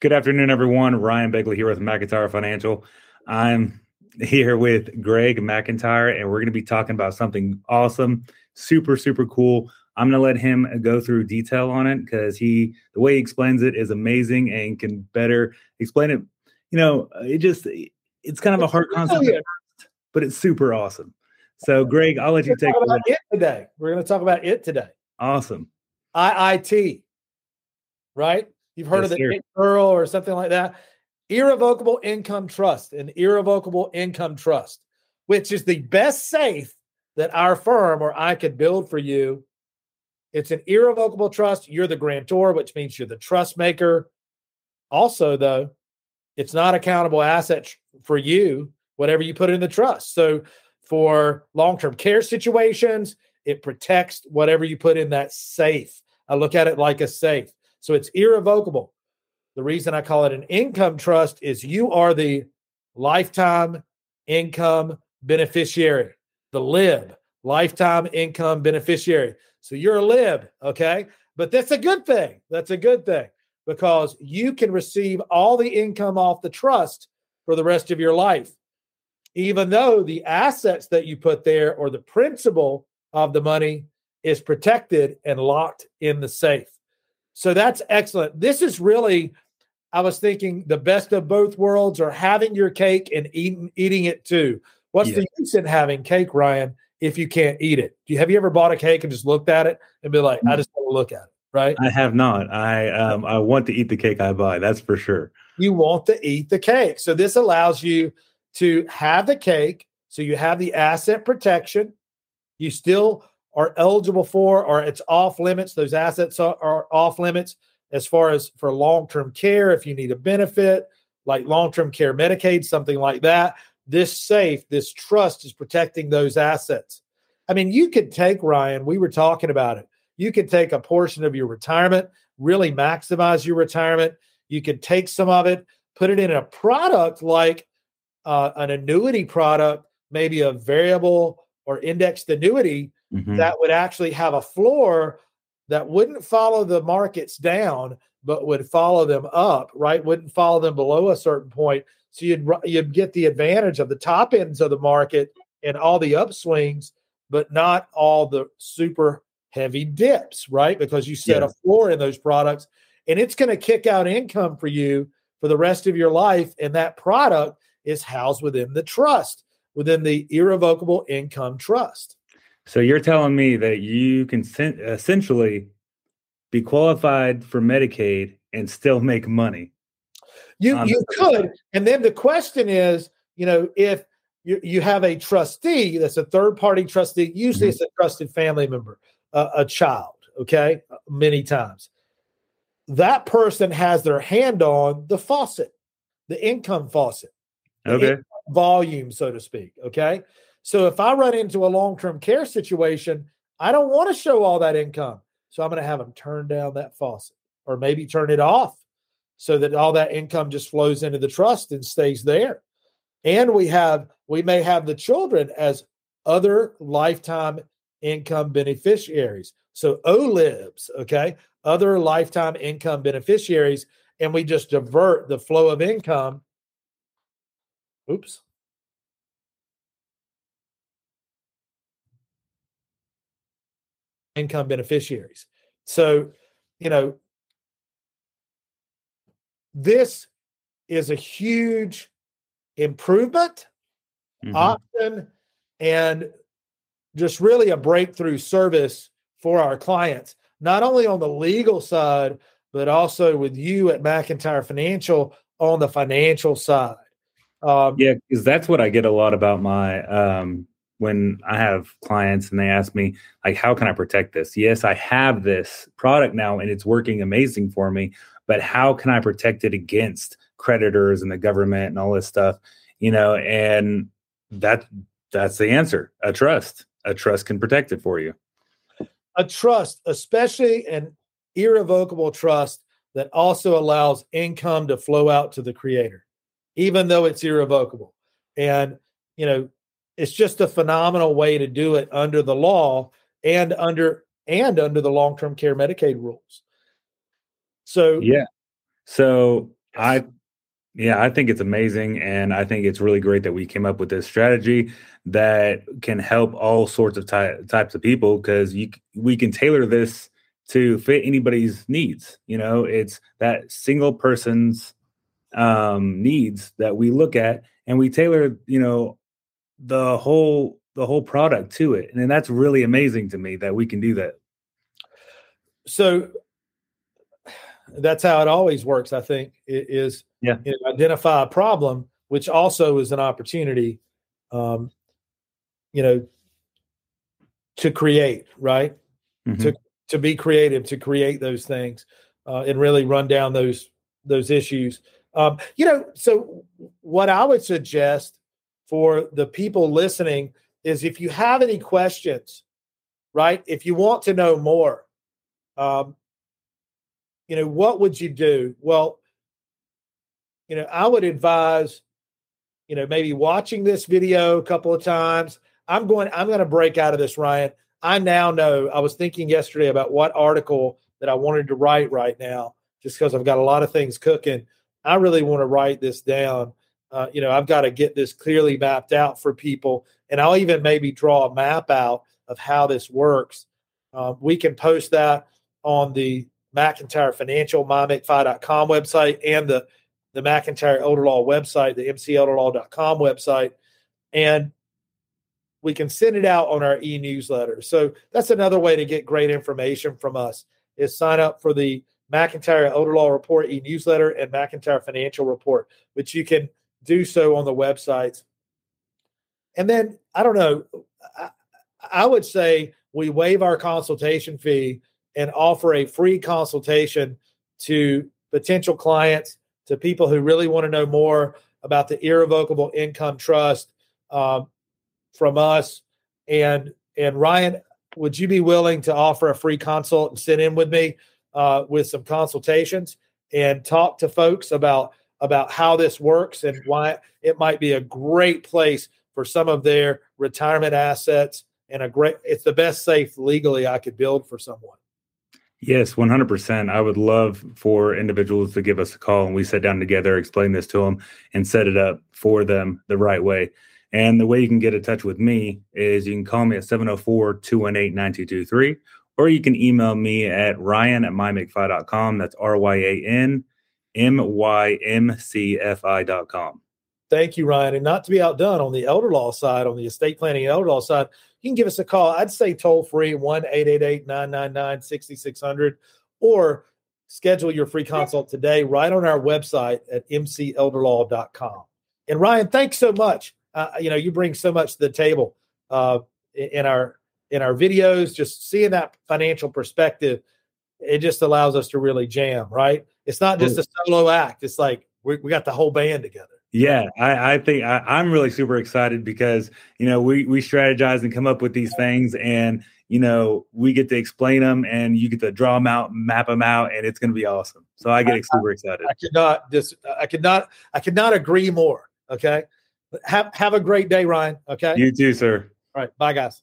Good afternoon, everyone. Ryan Begley here with McIntyre Financial. I'm here with Greg McIntyre, and we're going to be talking about something awesome, super, super cool. I'm going to let him go through detail on it because he, the way he explains it is amazing and can better explain it. You know, it just, it's kind of a hard concept, but it's super awesome. So, Greg, I'll let you take about it today. We're going to talk about it today. Awesome. IIT, right? You've heard yes, of the Earl or something like that. Irrevocable income trust, an irrevocable income trust, which is the best safe that our firm or I could build for you. It's an irrevocable trust. You're the grantor, which means you're the trust maker. Also, though, it's not accountable asset for you, whatever you put in the trust. So, for long term care situations, it protects whatever you put in that safe. I look at it like a safe. So it's irrevocable. The reason I call it an income trust is you are the lifetime income beneficiary, the LIB, lifetime income beneficiary. So you're a LIB, okay? But that's a good thing. That's a good thing because you can receive all the income off the trust for the rest of your life, even though the assets that you put there or the principal of the money is protected and locked in the safe. So that's excellent. This is really, I was thinking, the best of both worlds or having your cake and eating, eating it too. What's yeah. the use in having cake, Ryan, if you can't eat it? Do you, have you ever bought a cake and just looked at it and be like, I mm. just want to look at it? Right. I have not. I um I want to eat the cake I buy. That's for sure. You want to eat the cake. So this allows you to have the cake. So you have the asset protection. You still are eligible for, or it's off limits. Those assets are, off limits as far as for long term care. If you need a benefit like long term care, Medicaid, something like that, this safe, this trust is protecting those assets. I mean, you could take, Ryan, we were talking about it. You could take a portion of your retirement, really maximize your retirement. You could take some of it, put it in a product like uh, an annuity product, maybe a variable or indexed annuity mm-hmm. that would actually have a floor that wouldn't follow the markets down, but would follow them up, right? Wouldn't follow them below a certain point. So you'd you'd get the advantage of the top ends of the market and all the upswings, but not all the super heavy dips, right? Because you set yeah. a floor in those products and it's going to kick out income for you for the rest of your life. And that product is housed within the trust, within the irrevocable income trust. So you're telling me that you can essentially be qualified for Medicaid and still make money. You you could, and then the question is, you know, if you, you have a trustee that's a third party trustee, usually mm-hmm. it's a trusted family member, uh, a child. Okay, many times that person has their hand on the faucet, the income faucet, the okay, income volume, so to speak. Okay, so if I run into a long term care situation, I don't want to show all that income. So I'm going to have them turn down that faucet or maybe turn it off so that all that income just flows into the trust and stays there. And we have, we may have the children as other lifetime income beneficiaries. So OLIBs, okay, other lifetime income beneficiaries. And we just divert the flow of income. Oops. Income beneficiaries. So, you know, this is a huge improvement mm-hmm. option and just really a breakthrough service for our clients, not only on the legal side, but also with you at McIntyre Financial on the financial side. Um, yeah, because that's what I get a lot about my um, when I have clients and they ask me, like, how can I protect this? Yes, I have this product now and it's working amazing for me, but how can I protect it against creditors and the government and all this stuff? You know, and that that's the answer. A trust. A trust can protect it for you. A trust, especially an irrevocable trust that also allows income to flow out to the creator, even though it's irrevocable. And you know, it's just a phenomenal way to do it under the law and under and under the long-term care Medicaid rules. So yeah. So I yeah, I think it's amazing. And I think it's really great that we came up with this strategy that can help all sorts of ty- types of people because you we can tailor this to fit anybody's needs. You know, it's that single person's um, needs that we look at and we tailor, you know, the whole the whole product to it. And that's really amazing to me that we can do that. So that's how it always works, I think, is yeah. You know, identify a problem, which also is an opportunity, um, you know, to create, right? Mm-hmm. To to be creative, to create those things, uh, and really run down those those issues. Um, you know, so what I would suggest for the people listening is if you have any questions, right? If you want to know more, um, you know, what would you do? Well, you know, I would advise, you know, maybe watching this video a couple of times. I'm going, I'm going to break out of this, Ryan. I now know I was thinking yesterday about what article that I wanted to write right now, just because I've got a lot of things cooking. I really want to write this down. Uh, you know, I've got to get this clearly mapped out for people. And I'll even maybe draw a map out of how this works. Uh, we can post that on the McIntyre Financial, mymcfi.com website and the the McIntyre Elder Law website, the mcelderlaw.com website, and we can send it out on our e-newsletter. So that's another way to get great information from us is sign up for the McIntyre Elder Law Report e-newsletter and McIntyre Financial Report, which you can do so on the websites. And then I don't know, I, I would say we waive our consultation fee and offer a free consultation to potential clients to people who really want to know more about the irrevocable income trust um, from us. And and Ryan, would you be willing to offer a free consult and sit in with me uh, with some consultations and talk to folks about about how this works and why it might be a great place for some of their retirement assets and a great it's the best safe legally I could build for someone. Yes, 100%. I would love for individuals to give us a call and we sit down together, explain this to them, and set it up for them the right way. And the way you can get in touch with me is you can call me at 704 218 9223, or you can email me at ryan at mymcfi.com. That's R Y A N M Y M C F I.com. Thank you, Ryan. And not to be outdone on the elder law side, on the estate planning and elder law side, you can give us a call. I'd say toll free 1 888 999 6600 or schedule your free consult today right on our website at mcelderlaw.com. And Ryan, thanks so much. Uh, you know, you bring so much to the table uh, in our in our videos. Just seeing that financial perspective, it just allows us to really jam. Right? It's not just mm. a solo act. It's like we, we got the whole band together. Yeah, I, I think I, am really super excited because you know we we strategize and come up with these things, and you know we get to explain them, and you get to draw them out, map them out, and it's going to be awesome. So I get I, super excited. I could not just I could not I could not agree more. Okay, have have a great day, Ryan. Okay, you too, sir. All right, bye, guys.